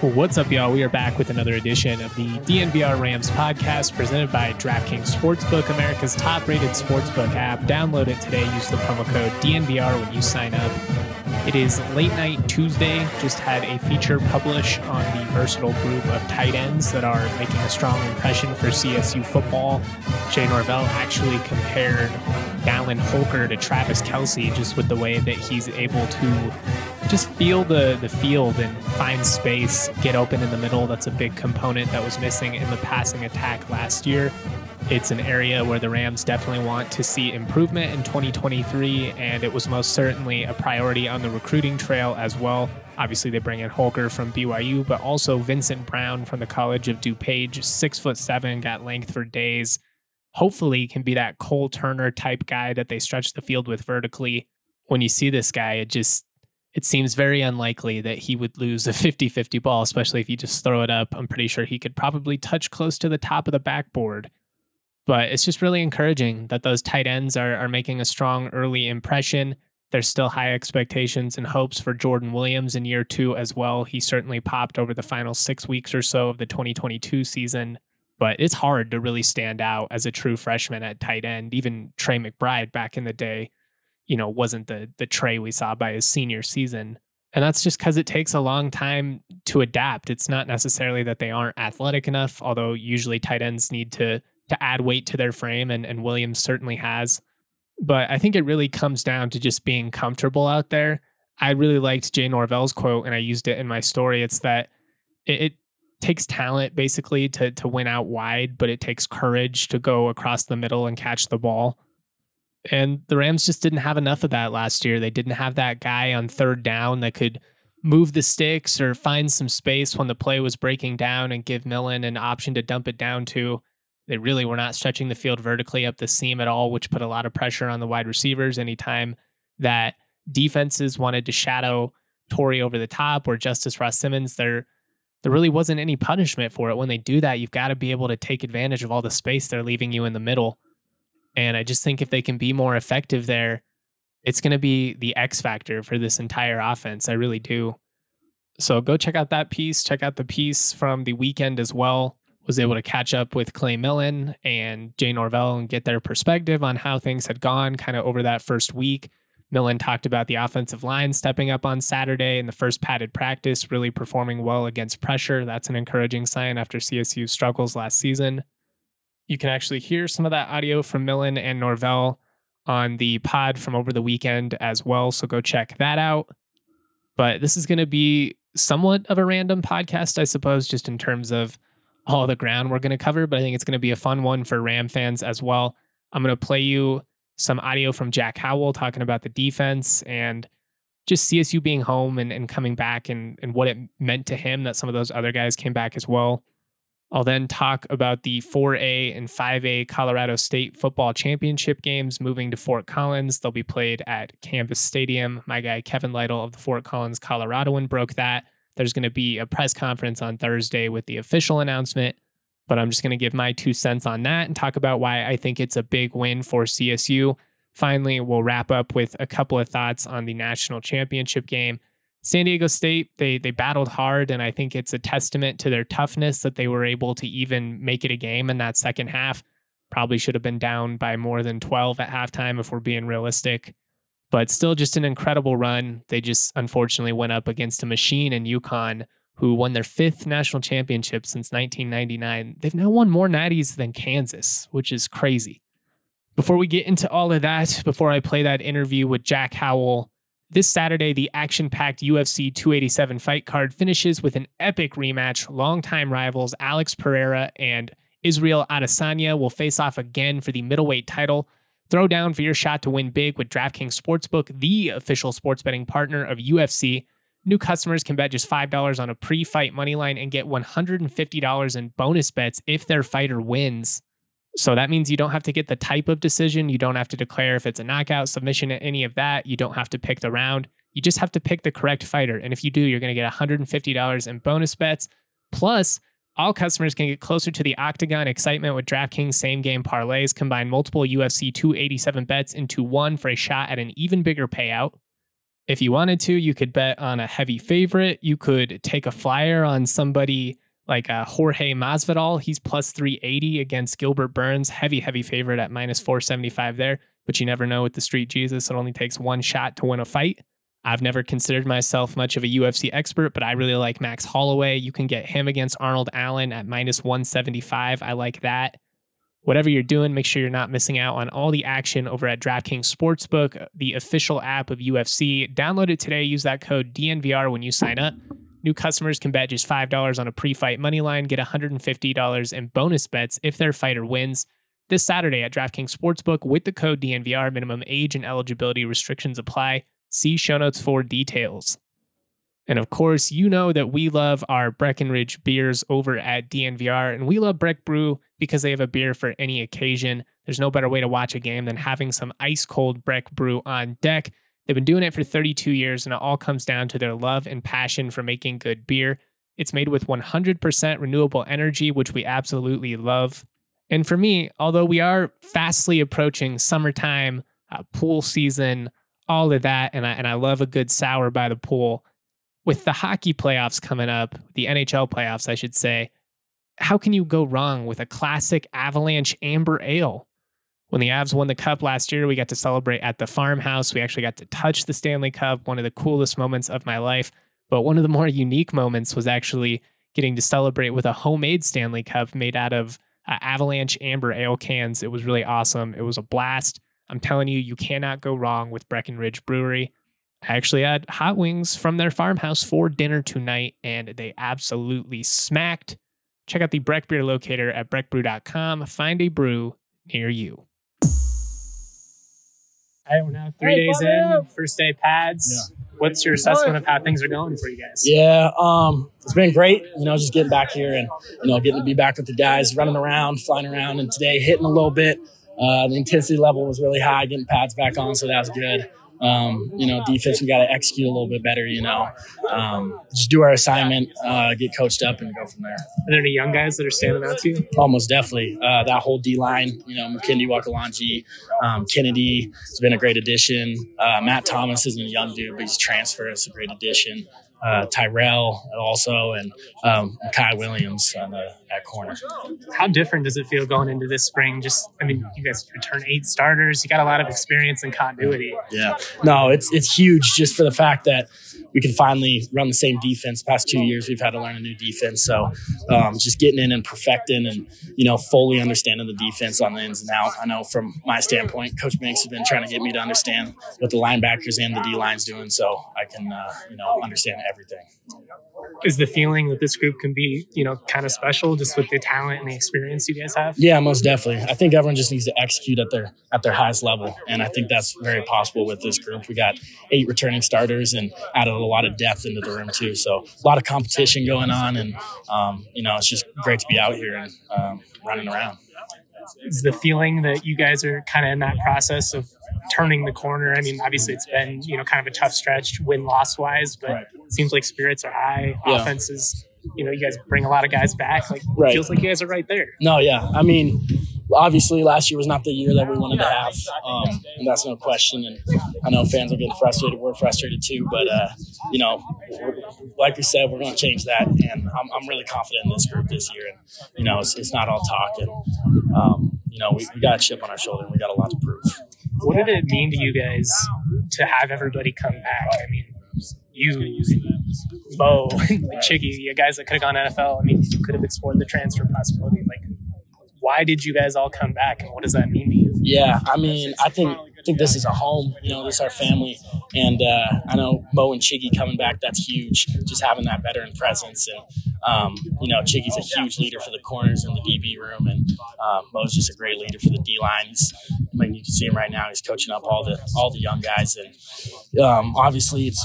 What's up, y'all? We are back with another edition of the DNVR Rams podcast presented by DraftKings Sportsbook, America's top rated sportsbook app. Download it today. Use the promo code DNVR when you sign up. It is late night Tuesday. Just had a feature publish on the versatile group of tight ends that are making a strong impression for CSU football. Jay Norvell actually compared Dallin Holker to Travis Kelce just with the way that he's able to just feel the the field and find space, get open in the middle. That's a big component that was missing in the passing attack last year. It's an area where the Rams definitely want to see improvement in 2023, and it was most certainly a priority on the recruiting trail as well. Obviously, they bring in Holker from BYU, but also Vincent Brown from the College of DuPage, six foot seven, got length for days. Hopefully, can be that Cole Turner type guy that they stretch the field with vertically. When you see this guy, it just it seems very unlikely that he would lose a 50 50 ball, especially if you just throw it up. I'm pretty sure he could probably touch close to the top of the backboard. But it's just really encouraging that those tight ends are, are making a strong early impression. There's still high expectations and hopes for Jordan Williams in year two as well. He certainly popped over the final six weeks or so of the 2022 season, but it's hard to really stand out as a true freshman at tight end. Even Trey McBride back in the day you know, wasn't the the Trey we saw by his senior season. And that's just because it takes a long time to adapt. It's not necessarily that they aren't athletic enough, although usually tight ends need to to add weight to their frame, and, and Williams certainly has. But I think it really comes down to just being comfortable out there. I really liked Jay Norvell's quote, and I used it in my story. It's that it, it takes talent basically to to win out wide, but it takes courage to go across the middle and catch the ball. And the Rams just didn't have enough of that last year. They didn't have that guy on third down that could move the sticks or find some space when the play was breaking down and give Millen an option to dump it down to. They really were not stretching the field vertically up the seam at all, which put a lot of pressure on the wide receivers anytime that defenses wanted to shadow Tory over the top or Justus Ross Simmons. There, there really wasn't any punishment for it. When they do that, you've got to be able to take advantage of all the space they're leaving you in the middle. And I just think if they can be more effective there, it's going to be the X factor for this entire offense. I really do. So go check out that piece. Check out the piece from the weekend as well. Was able to catch up with Clay Millen and Jay Norvell and get their perspective on how things had gone kind of over that first week. Millen talked about the offensive line stepping up on Saturday in the first padded practice, really performing well against pressure. That's an encouraging sign after CSU's struggles last season. You can actually hear some of that audio from Millen and Norvell on the pod from over the weekend as well. So go check that out. But this is going to be somewhat of a random podcast, I suppose, just in terms of all the ground we're going to cover. But I think it's going to be a fun one for Ram fans as well. I'm going to play you some audio from Jack Howell talking about the defense and just CSU being home and, and coming back and, and what it meant to him that some of those other guys came back as well. I'll then talk about the 4A and 5A Colorado State football championship games moving to Fort Collins. They'll be played at Canvas Stadium. My guy Kevin Lytle of the Fort Collins Coloradoan broke that. There's going to be a press conference on Thursday with the official announcement, but I'm just going to give my two cents on that and talk about why I think it's a big win for CSU. Finally, we'll wrap up with a couple of thoughts on the national championship game San Diego State, they they battled hard, and I think it's a testament to their toughness that they were able to even make it a game in that second half. Probably should have been down by more than 12 at halftime if we're being realistic. but still just an incredible run. They just unfortunately went up against a machine in UConn who won their fifth national championship since 1999. They've now won more natties than Kansas, which is crazy. Before we get into all of that, before I play that interview with Jack Howell, this Saturday, the action packed UFC 287 fight card finishes with an epic rematch. Longtime rivals Alex Pereira and Israel Adesanya will face off again for the middleweight title. Throw down for your shot to win big with DraftKings Sportsbook, the official sports betting partner of UFC. New customers can bet just $5 on a pre fight money line and get $150 in bonus bets if their fighter wins. So that means you don't have to get the type of decision. You don't have to declare if it's a knockout, submission, any of that. You don't have to pick the round. You just have to pick the correct fighter. And if you do, you're going to get $150 in bonus bets. Plus, all customers can get closer to the octagon excitement with DraftKings same game parlays. Combine multiple UFC 287 bets into one for a shot at an even bigger payout. If you wanted to, you could bet on a heavy favorite. You could take a flyer on somebody like uh, Jorge Masvidal. He's plus 380 against Gilbert Burns. Heavy, heavy favorite at minus 475 there. But you never know with the Street Jesus. It only takes one shot to win a fight. I've never considered myself much of a UFC expert, but I really like Max Holloway. You can get him against Arnold Allen at minus 175. I like that. Whatever you're doing, make sure you're not missing out on all the action over at DraftKings Sportsbook, the official app of UFC. Download it today. Use that code DNVR when you sign up. New customers can bet just $5 on a pre fight money line, get $150 in bonus bets if their fighter wins. This Saturday at DraftKings Sportsbook with the code DNVR, minimum age and eligibility restrictions apply. See show notes for details. And of course, you know that we love our Breckenridge beers over at DNVR, and we love Breck Brew because they have a beer for any occasion. There's no better way to watch a game than having some ice cold Breck Brew on deck. They've been doing it for 32 years, and it all comes down to their love and passion for making good beer. It's made with 100% renewable energy, which we absolutely love. And for me, although we are fastly approaching summertime, uh, pool season, all of that, and I and I love a good sour by the pool. With the hockey playoffs coming up, the NHL playoffs, I should say, how can you go wrong with a classic Avalanche Amber Ale? When the Avs won the cup last year, we got to celebrate at the farmhouse. We actually got to touch the Stanley Cup, one of the coolest moments of my life. But one of the more unique moments was actually getting to celebrate with a homemade Stanley Cup made out of uh, Avalanche Amber Ale cans. It was really awesome. It was a blast. I'm telling you, you cannot go wrong with Breckenridge Brewery. I actually had hot wings from their farmhouse for dinner tonight, and they absolutely smacked. Check out the Breck Beer locator at breckbrew.com. Find a brew near you. All right, we're now three hey, days in, first day pads. Yeah. What's your assessment of how things are going for you guys? Yeah, um, it's been great. You know, just getting back here and you know getting to be back with the guys, running around, flying around, and today hitting a little bit. Uh, the intensity level was really high, getting pads back on, so that was good. Um, you know, defense, we got to execute a little bit better, you know. Um, just do our assignment, uh, get coached up, and go from there. Are there any young guys that are standing out to you? Almost definitely. Uh, that whole D line, you know, McKindy Wakalanji, um, Kennedy has been a great addition. Uh, Matt Thomas isn't a young dude, but he's transferred. It's a great addition uh, Tyrell also, and um, Kai Williams on the at corner. How different does it feel going into this spring? Just, I mean, you guys return eight starters. You got a lot of experience and continuity. Yeah, no, it's it's huge just for the fact that we can finally run the same defense. Past two years, we've had to learn a new defense. So, um, just getting in and perfecting, and you know, fully understanding the defense on the ins and out. I know from my standpoint, Coach Banks has been trying to get me to understand what the linebackers and the D line's doing, so I can uh, you know understand everything. Is the feeling that this group can be, you know, kind of special just with the talent and the experience you guys have? Yeah, most definitely. I think everyone just needs to execute at their at their highest level, and I think that's very possible with this group. We got eight returning starters and added a lot of depth into the room too. So a lot of competition going on, and um, you know, it's just great to be out here and um, running around. Is the feeling that you guys are kind of in that process of turning the corner. I mean, obviously it's been, you know, kind of a tough stretch win loss wise, but right. it seems like spirits are high. Yeah. Offenses, you know, you guys bring a lot of guys back. Like right. feels like you guys are right there. No, yeah. I mean, obviously last year was not the year that we wanted to have. Um, and that's no question. And I know fans are getting frustrated. We're frustrated too, but uh, you know, like we said, we're going to change that. And I'm, I'm, really confident in this group this year. And, you know, it's, it's not all talk. And, um, you know, we, we got a chip on our shoulder and we got a lot to prove what did it mean to you guys to have everybody come back. I mean, you, Mo, like Chiggy, you guys that could have gone NFL. I mean, you could have explored the transfer possibility. Like, why did you guys all come back, and what does that mean to you? Yeah, I mean, I think I think this is a home. You know, this is our family, and uh, I know Mo and Chiggy coming back. That's huge. Just having that veteran presence, and um, you know, Chiggy's a huge leader for the corners in the DB room, and um, Mo's just a great leader for the D line. He's, I mean, you can see him right now. He's coaching up all the all the young guys, and um, obviously, it's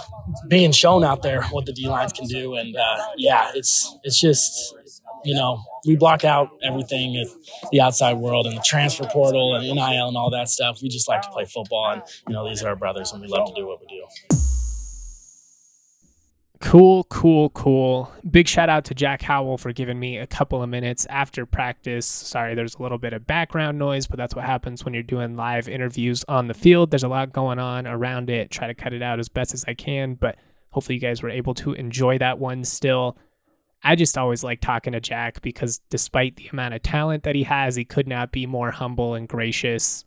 being shown out there what the D lines can do. And uh, yeah, it's it's just you know, we block out everything of the outside world and the transfer portal and NIL and all that stuff. We just like to play football, and you know, these are our brothers, and we love to do what we do. Cool, cool, cool. Big shout out to Jack Howell for giving me a couple of minutes after practice. Sorry, there's a little bit of background noise, but that's what happens when you're doing live interviews on the field. There's a lot going on around it. Try to cut it out as best as I can, but hopefully you guys were able to enjoy that one still. I just always like talking to Jack because despite the amount of talent that he has, he could not be more humble and gracious.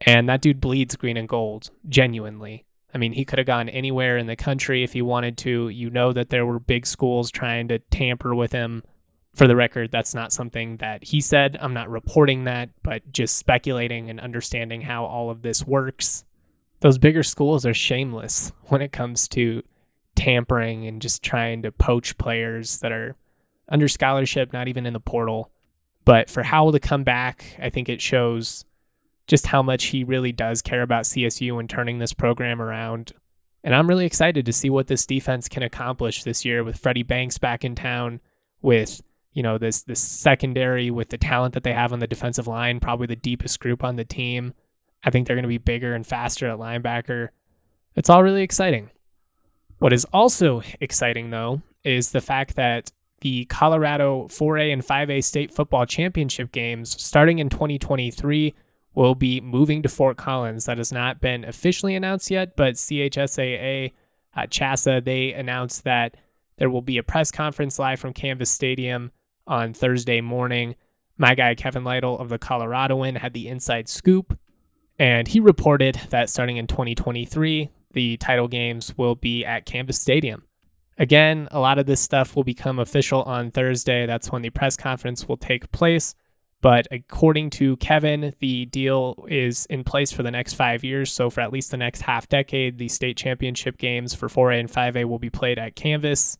And that dude bleeds green and gold, genuinely. I mean, he could have gone anywhere in the country if he wanted to. You know that there were big schools trying to tamper with him. For the record, that's not something that he said. I'm not reporting that, but just speculating and understanding how all of this works. Those bigger schools are shameless when it comes to tampering and just trying to poach players that are under scholarship, not even in the portal. But for Howell to come back, I think it shows just how much he really does care about CSU and turning this program around. And I'm really excited to see what this defense can accomplish this year with Freddie Banks back in town, with you know this this secondary, with the talent that they have on the defensive line, probably the deepest group on the team. I think they're going to be bigger and faster at linebacker. It's all really exciting. What is also exciting, though, is the fact that the Colorado 4A and 5A state football championship games starting in 2023 will be moving to Fort Collins. That has not been officially announced yet, but CHSAA uh, CHASA, they announced that there will be a press conference live from Canvas Stadium on Thursday morning. My guy, Kevin Lytle of the Coloradoan, had the inside scoop, and he reported that starting in 2023, the title games will be at Canvas Stadium. Again, a lot of this stuff will become official on Thursday. That's when the press conference will take place. But according to Kevin, the deal is in place for the next five years. So, for at least the next half decade, the state championship games for 4A and 5A will be played at Canvas.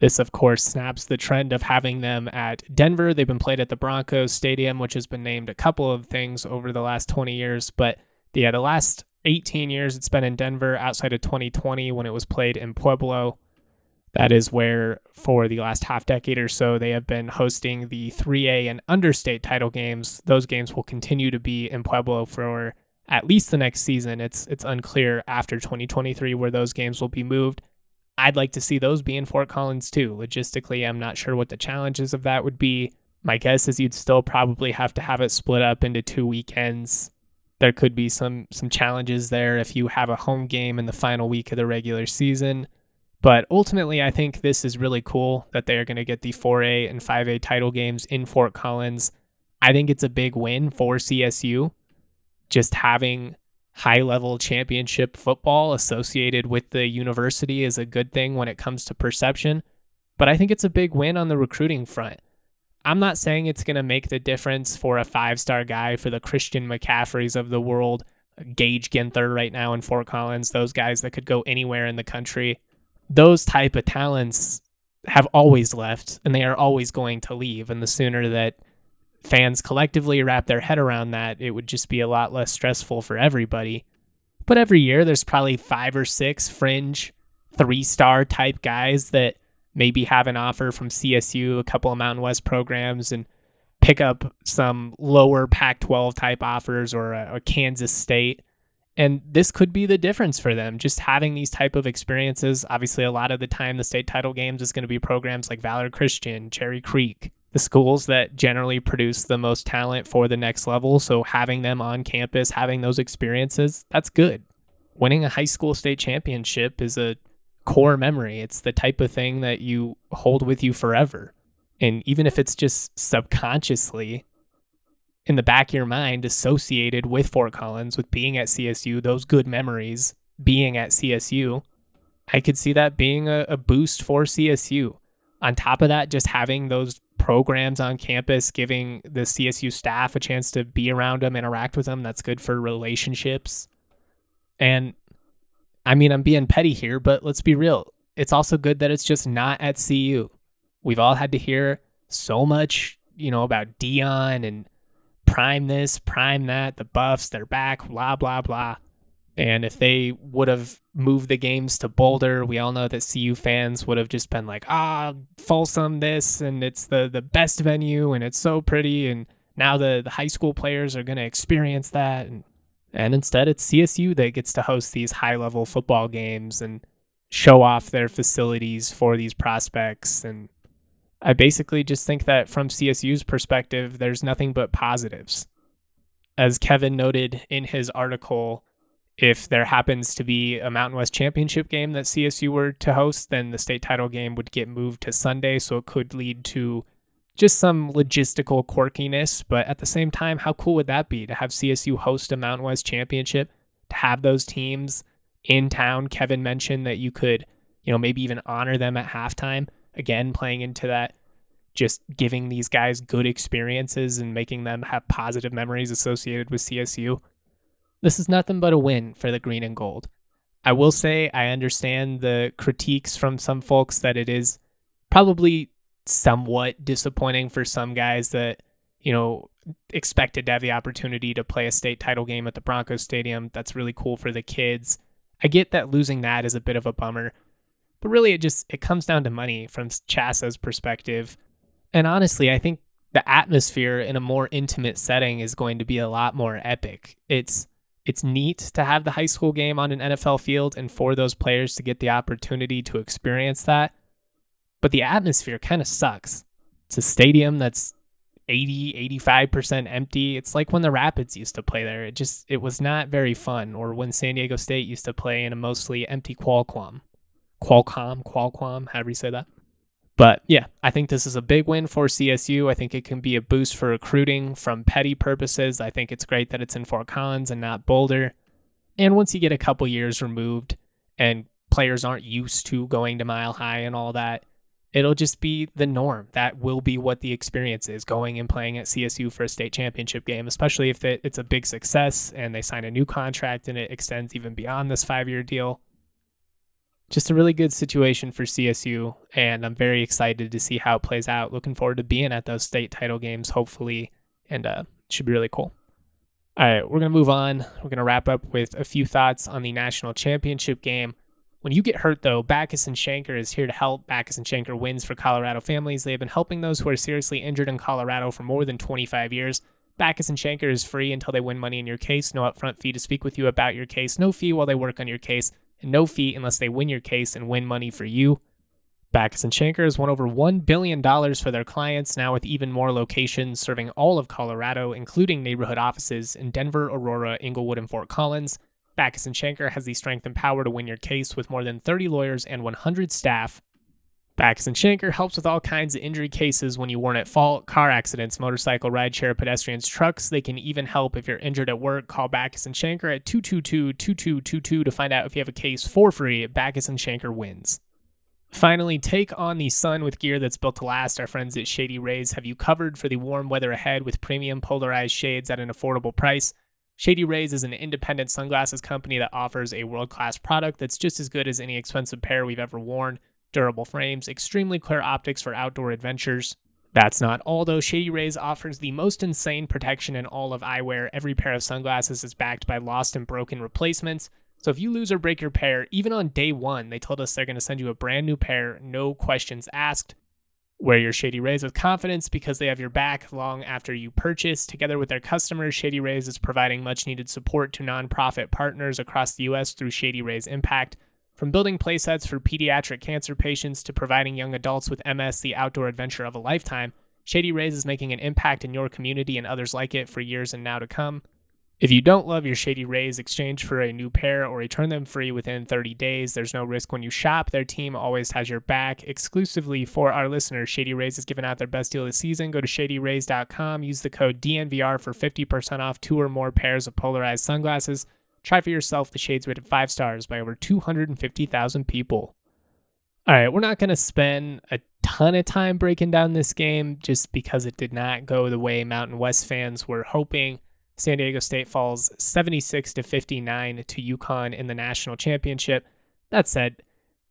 This, of course, snaps the trend of having them at Denver. They've been played at the Broncos Stadium, which has been named a couple of things over the last 20 years. But yeah, the last 18 years it's been in Denver outside of 2020 when it was played in Pueblo. That is where, for the last half decade or so, they have been hosting the 3A and understate title games. Those games will continue to be in Pueblo for at least the next season. It's it's unclear after 2023 where those games will be moved. I'd like to see those be in Fort Collins too. Logistically, I'm not sure what the challenges of that would be. My guess is you'd still probably have to have it split up into two weekends there could be some some challenges there if you have a home game in the final week of the regular season. But ultimately, I think this is really cool that they are going to get the 4A and 5A title games in Fort Collins. I think it's a big win for CSU. Just having high level championship football associated with the university is a good thing when it comes to perception. But I think it's a big win on the recruiting front. I'm not saying it's going to make the difference for a five star guy for the Christian McCaffreys of the world, Gage Ginther right now in Fort Collins, those guys that could go anywhere in the country. Those type of talents have always left and they are always going to leave. And the sooner that fans collectively wrap their head around that, it would just be a lot less stressful for everybody. But every year, there's probably five or six fringe three star type guys that maybe have an offer from CSU, a couple of Mountain West programs, and pick up some lower Pac 12 type offers or a, a, Kansas State. And this could be the difference for them, just having these type of experiences. Obviously, a lot of the time, the state title games is going to be programs like Valor Christian, Cherry Creek, the schools that generally produce the most talent for the next level. So having them on campus, having those experiences, that's good. Winning a high school state championship is a core memory. It's the type of thing that you hold with you forever. And even if it's just subconsciously in the back of your mind associated with Fort Collins, with being at CSU, those good memories being at CSU, I could see that being a, a boost for CSU. On top of that, just having those programs on campus, giving the CSU staff a chance to be around them, interact with them, that's good for relationships. And I mean, I'm being petty here, but let's be real. It's also good that it's just not at CU. We've all had to hear so much, you know, about Deion and prime this, prime that, the buffs, they're back, blah, blah, blah. And if they would have moved the games to Boulder, we all know that CU fans would have just been like, ah, Folsom this, and it's the, the best venue, and it's so pretty. And now the, the high school players are going to experience that. And, and instead, it's CSU that gets to host these high level football games and show off their facilities for these prospects. And I basically just think that from CSU's perspective, there's nothing but positives. As Kevin noted in his article, if there happens to be a Mountain West Championship game that CSU were to host, then the state title game would get moved to Sunday. So it could lead to just some logistical quirkiness. But at the same time, how cool would that be to have CSU host a Mountain West Championship, to have those teams in town? Kevin mentioned that you could, you know, maybe even honor them at halftime. Again, playing into that, just giving these guys good experiences and making them have positive memories associated with CSU. This is nothing but a win for the green and gold. I will say I understand the critiques from some folks that it is probably somewhat disappointing for some guys that, you know, expected to have the opportunity to play a state title game at the Broncos Stadium. That's really cool for the kids. I get that losing that is a bit of a bummer, but really it just it comes down to money from CHSAA's perspective. And honestly, I think the atmosphere in a more intimate setting is going to be a lot more epic. It's it's neat to have the high school game on an NFL field and for those players to get the opportunity to experience that. But the atmosphere kind of sucks. It's a stadium that's 80, 85% empty. It's like when the Rapids used to play there. It just it was not very fun or when San Diego State used to play in a mostly empty Qualcomm. Qualcomm, Qualcomm, however you say that. But yeah, I think this is a big win for CSU. I think it can be a boost for recruiting from petty purposes. I think it's great that it's in Fort Collins and not Boulder. And once you get a couple years removed and players aren't used to going to Mile High and all that, it'll just be the norm. That will be what the experience is going and playing at CSU for a state championship game, especially if it's a big success and they sign a new contract and it extends even beyond this five year deal just a really good situation for CSU, and I'm very excited to see how it plays out. Looking forward to being at those state title games, hopefully, and uh, should be really cool. All right, we're going to move on. We're going to wrap up with a few thoughts on the national championship game. When you get hurt, though, Bachus and Schanker is here to help. Bachus and Schanker wins for Colorado families. They have been helping those who are seriously injured in Colorado for more than 25 years. Bachus and Schanker is free until they win money in your case. No upfront fee to speak with you about your case. No fee while they work on your case and no fee unless they win your case and win money for you. Bachus and Schanker has won over $1 billion for their clients, now with even more locations serving all of Colorado, including neighborhood offices in Denver, Aurora, Englewood, and Fort Collins. Bachus and Schanker has the strength and power to win your case with more than 30 lawyers and 100 staff Bachus and Schanker helps with all kinds of injury cases when you weren't at fault, car accidents, motorcycle, rideshare, pedestrians, trucks. They can even help if you're injured at work. Call Bachus and Schanker at 222-2222 to find out if you have a case for free. Bachus and Schanker wins. Finally, take on the sun with gear that's built to last. Our friends at Shady Rays have you covered for the warm weather ahead with premium polarized shades at an affordable price. Shady Rays is an independent sunglasses company that offers a world class product that's just as good as any expensive pair we've ever worn durable frames, extremely clear optics for outdoor adventures. That's not all, though. Shady Rays offers the most insane protection in all of eyewear. Every pair of sunglasses is backed by lost and broken replacements. So if you lose or break your pair, even on day one, they told us they're going to send you a brand new pair, no questions asked. Wear your Shady Rays with confidence because they have your back long after you purchase. Together with their customers, Shady Rays is providing much needed support to nonprofit partners across the U.S. through Shady Rays Impact. From building playsets for pediatric cancer patients to providing young adults with MS the outdoor adventure of a lifetime, Shady Rays is making an impact in your community and others like it for years and now to come. If you don't love your Shady Rays, exchange for a new pair or return them free within 30 days. There's no risk when you shop. Their team always has your back. Exclusively for our listeners, Shady Rays is giving out their best deal of the season. Go to shadyrays.com, use the code DNVR for 50% off two or more pairs of polarized sunglasses. Try for yourself. The Shades rated five stars by over 250,000 people. All right, we're not going to spend a ton of time breaking down this game just because it did not go the way Mountain West fans were hoping. San Diego State falls 76 to 59 to UConn in the national championship. That said,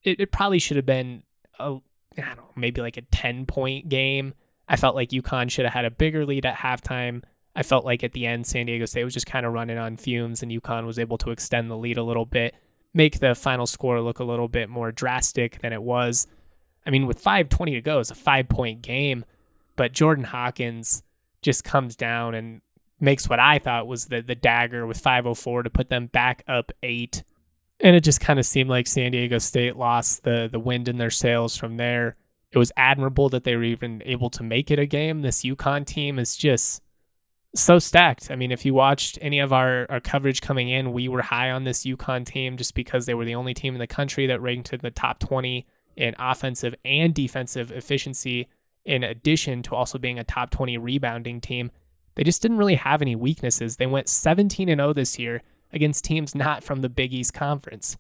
it, it probably should have been a I don't know, maybe like a 10 point game. I felt like UConn should have had a bigger lead at halftime. I felt like at the end, San Diego State was just kind of running on fumes, and UConn was able to extend the lead a little bit, make the final score look a little bit more drastic than it was. I mean, with 5.20 to go, it's a five point game, but Jordan Hawkins just comes down and makes what I thought was the, the dagger with 504 to put them back up eight and it just kind of seemed like San Diego State lost the the wind in their sails from there. It was admirable that they were even able to make it a game. This UConn team is just so stacked. I mean, if you watched any of our, our coverage coming in, we were high on this UConn team just because they were the only team in the country that ranked in the top 20 in offensive and defensive efficiency, in addition to also being a top 20 rebounding team. They just didn't really have any weaknesses. They went 17 and 0 this year against teams not from the Big East Conference.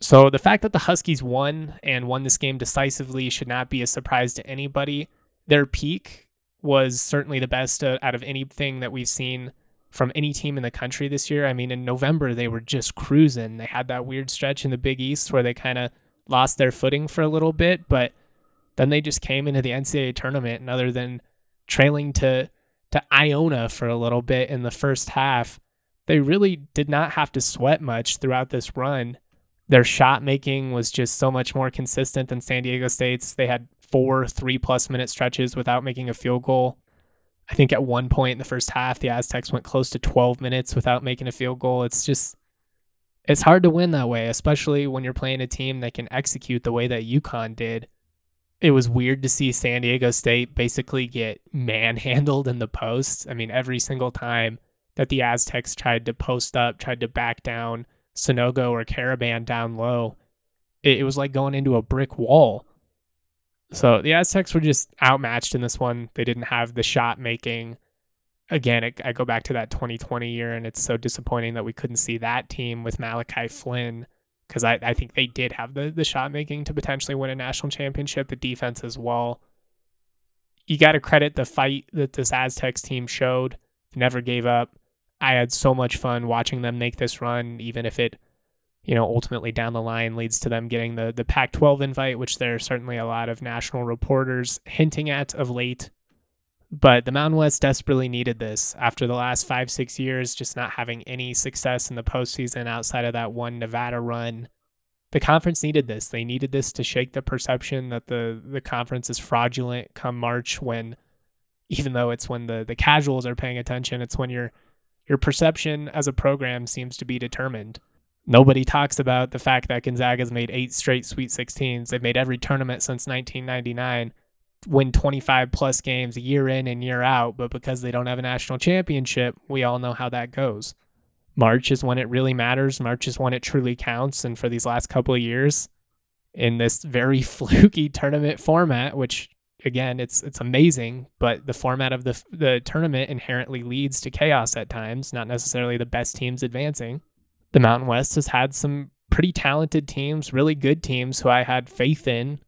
So the fact that the Huskies won and won this game decisively should not be a surprise to anybody. Their peak was certainly the best uh, out of anything that we've seen from any team in the country this year. I mean, in November, they were just cruising. They had that weird stretch in the Big East where they kind of lost their footing for a little bit, but then they just came into the NCAA tournament, and other than trailing to to Iona for a little bit in the first half, they really did not have to sweat much throughout this run. Their shot making was just so much more consistent than San Diego State's. They had four three plus minute stretches without making a field goal. I think at one point in the first half, the Aztecs went close to 12 minutes without making a field goal. It's just, it's hard to win that way, especially when you're playing a team that can execute the way that UConn did. It was weird to see San Diego State basically get manhandled in the post. I mean, every single time that the Aztecs tried to post up, tried to back down Sanogo or Karaban down low. It, it was like going into a brick wall. So the Aztecs were just outmatched in this one. They didn't have the shot making. Again, it, I go back to that 2020 year, and it's so disappointing that we couldn't see that team with Malachi Flynn because I, I think they did have the, the shot making to potentially win a national championship, the defense as well. You got to credit the fight that this Aztecs team showed, never gave up. I had so much fun watching them make this run, even if it, you know, ultimately down the line leads to them getting the the Pac-12 invite, which there are certainly a lot of national reporters hinting at of late. But the Mountain West desperately needed this after the last five, six years, just not having any success in the postseason outside of that one Nevada run. The conference needed this. They needed this to shake the perception that the the conference is fraudulent come March when even though it's when the the casuals are paying attention, it's when you're your perception as a program seems to be determined. Nobody talks about the fact that Gonzaga's made eight straight Sweet 16s. They've made every tournament since 1999, win 25 plus games year in and year out, but because they don't have a national championship, we all know how that goes. March is when it really matters. March is when it truly counts. And for these last couple of years, in this very fluky tournament format, which again, it's it's amazing, but the format of the the tournament inherently leads to chaos at times, not necessarily the best teams advancing. The Mountain West has had some pretty talented teams, really good teams who I had faith in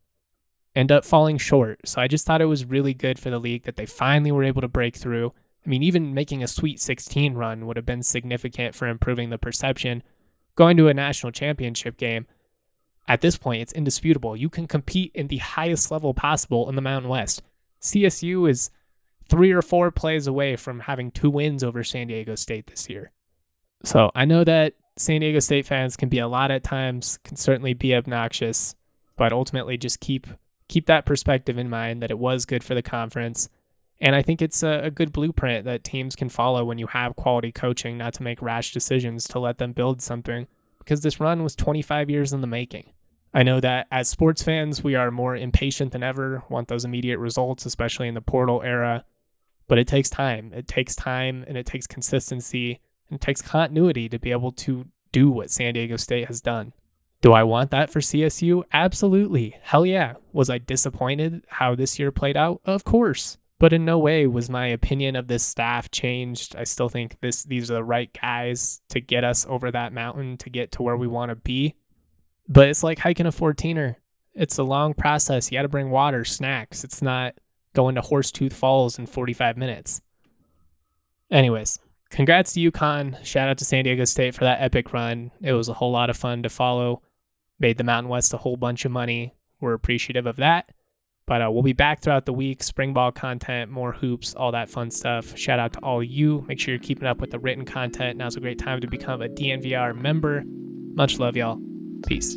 end up falling short. So I just thought it was really good for the league that they finally were able to break through. I mean, even making a Sweet 16 run would have been significant for improving the perception. Going to a national championship game, at this point, it's indisputable. You can compete in the highest level possible in the Mountain West. CSU is three or four plays away from having two wins over San Diego State this year. So I know that San Diego State fans can be a lot at times, can certainly be obnoxious, but ultimately just keep keep that perspective in mind that it was good for the conference. And I think it's a, a, good blueprint that teams can follow when you have quality coaching, not to make rash decisions, to let them build something. Because this run was 25 years in the making. I know that as sports fans, we are more impatient than ever, want those immediate results, especially in the portal era. But it takes time. It takes time and it takes consistency and it takes continuity to be able to do what San Diego State has done. Do I want that for CSU? Absolutely. Hell yeah. Was I disappointed how this year played out? Of course. But in no way was my opinion of this staff changed. I still think this these are the right guys to get us over that mountain to get to where we want to be. But it's like hiking a 14er. It's a long process. You got to bring water, snacks. It's not going to Horsetooth Falls in 45 minutes. Anyways, congrats to UConn. Shout out to San Diego State for that epic run. It was a whole lot of fun to follow. Made the Mountain West a whole bunch of money. We're appreciative of that. But uh, we'll be back throughout the week. Spring ball content, more hoops, all that fun stuff. Shout out to all you. Make sure you're keeping up with the written content. Now's a great time to become a DNVR member. Much love, y'all. Peace.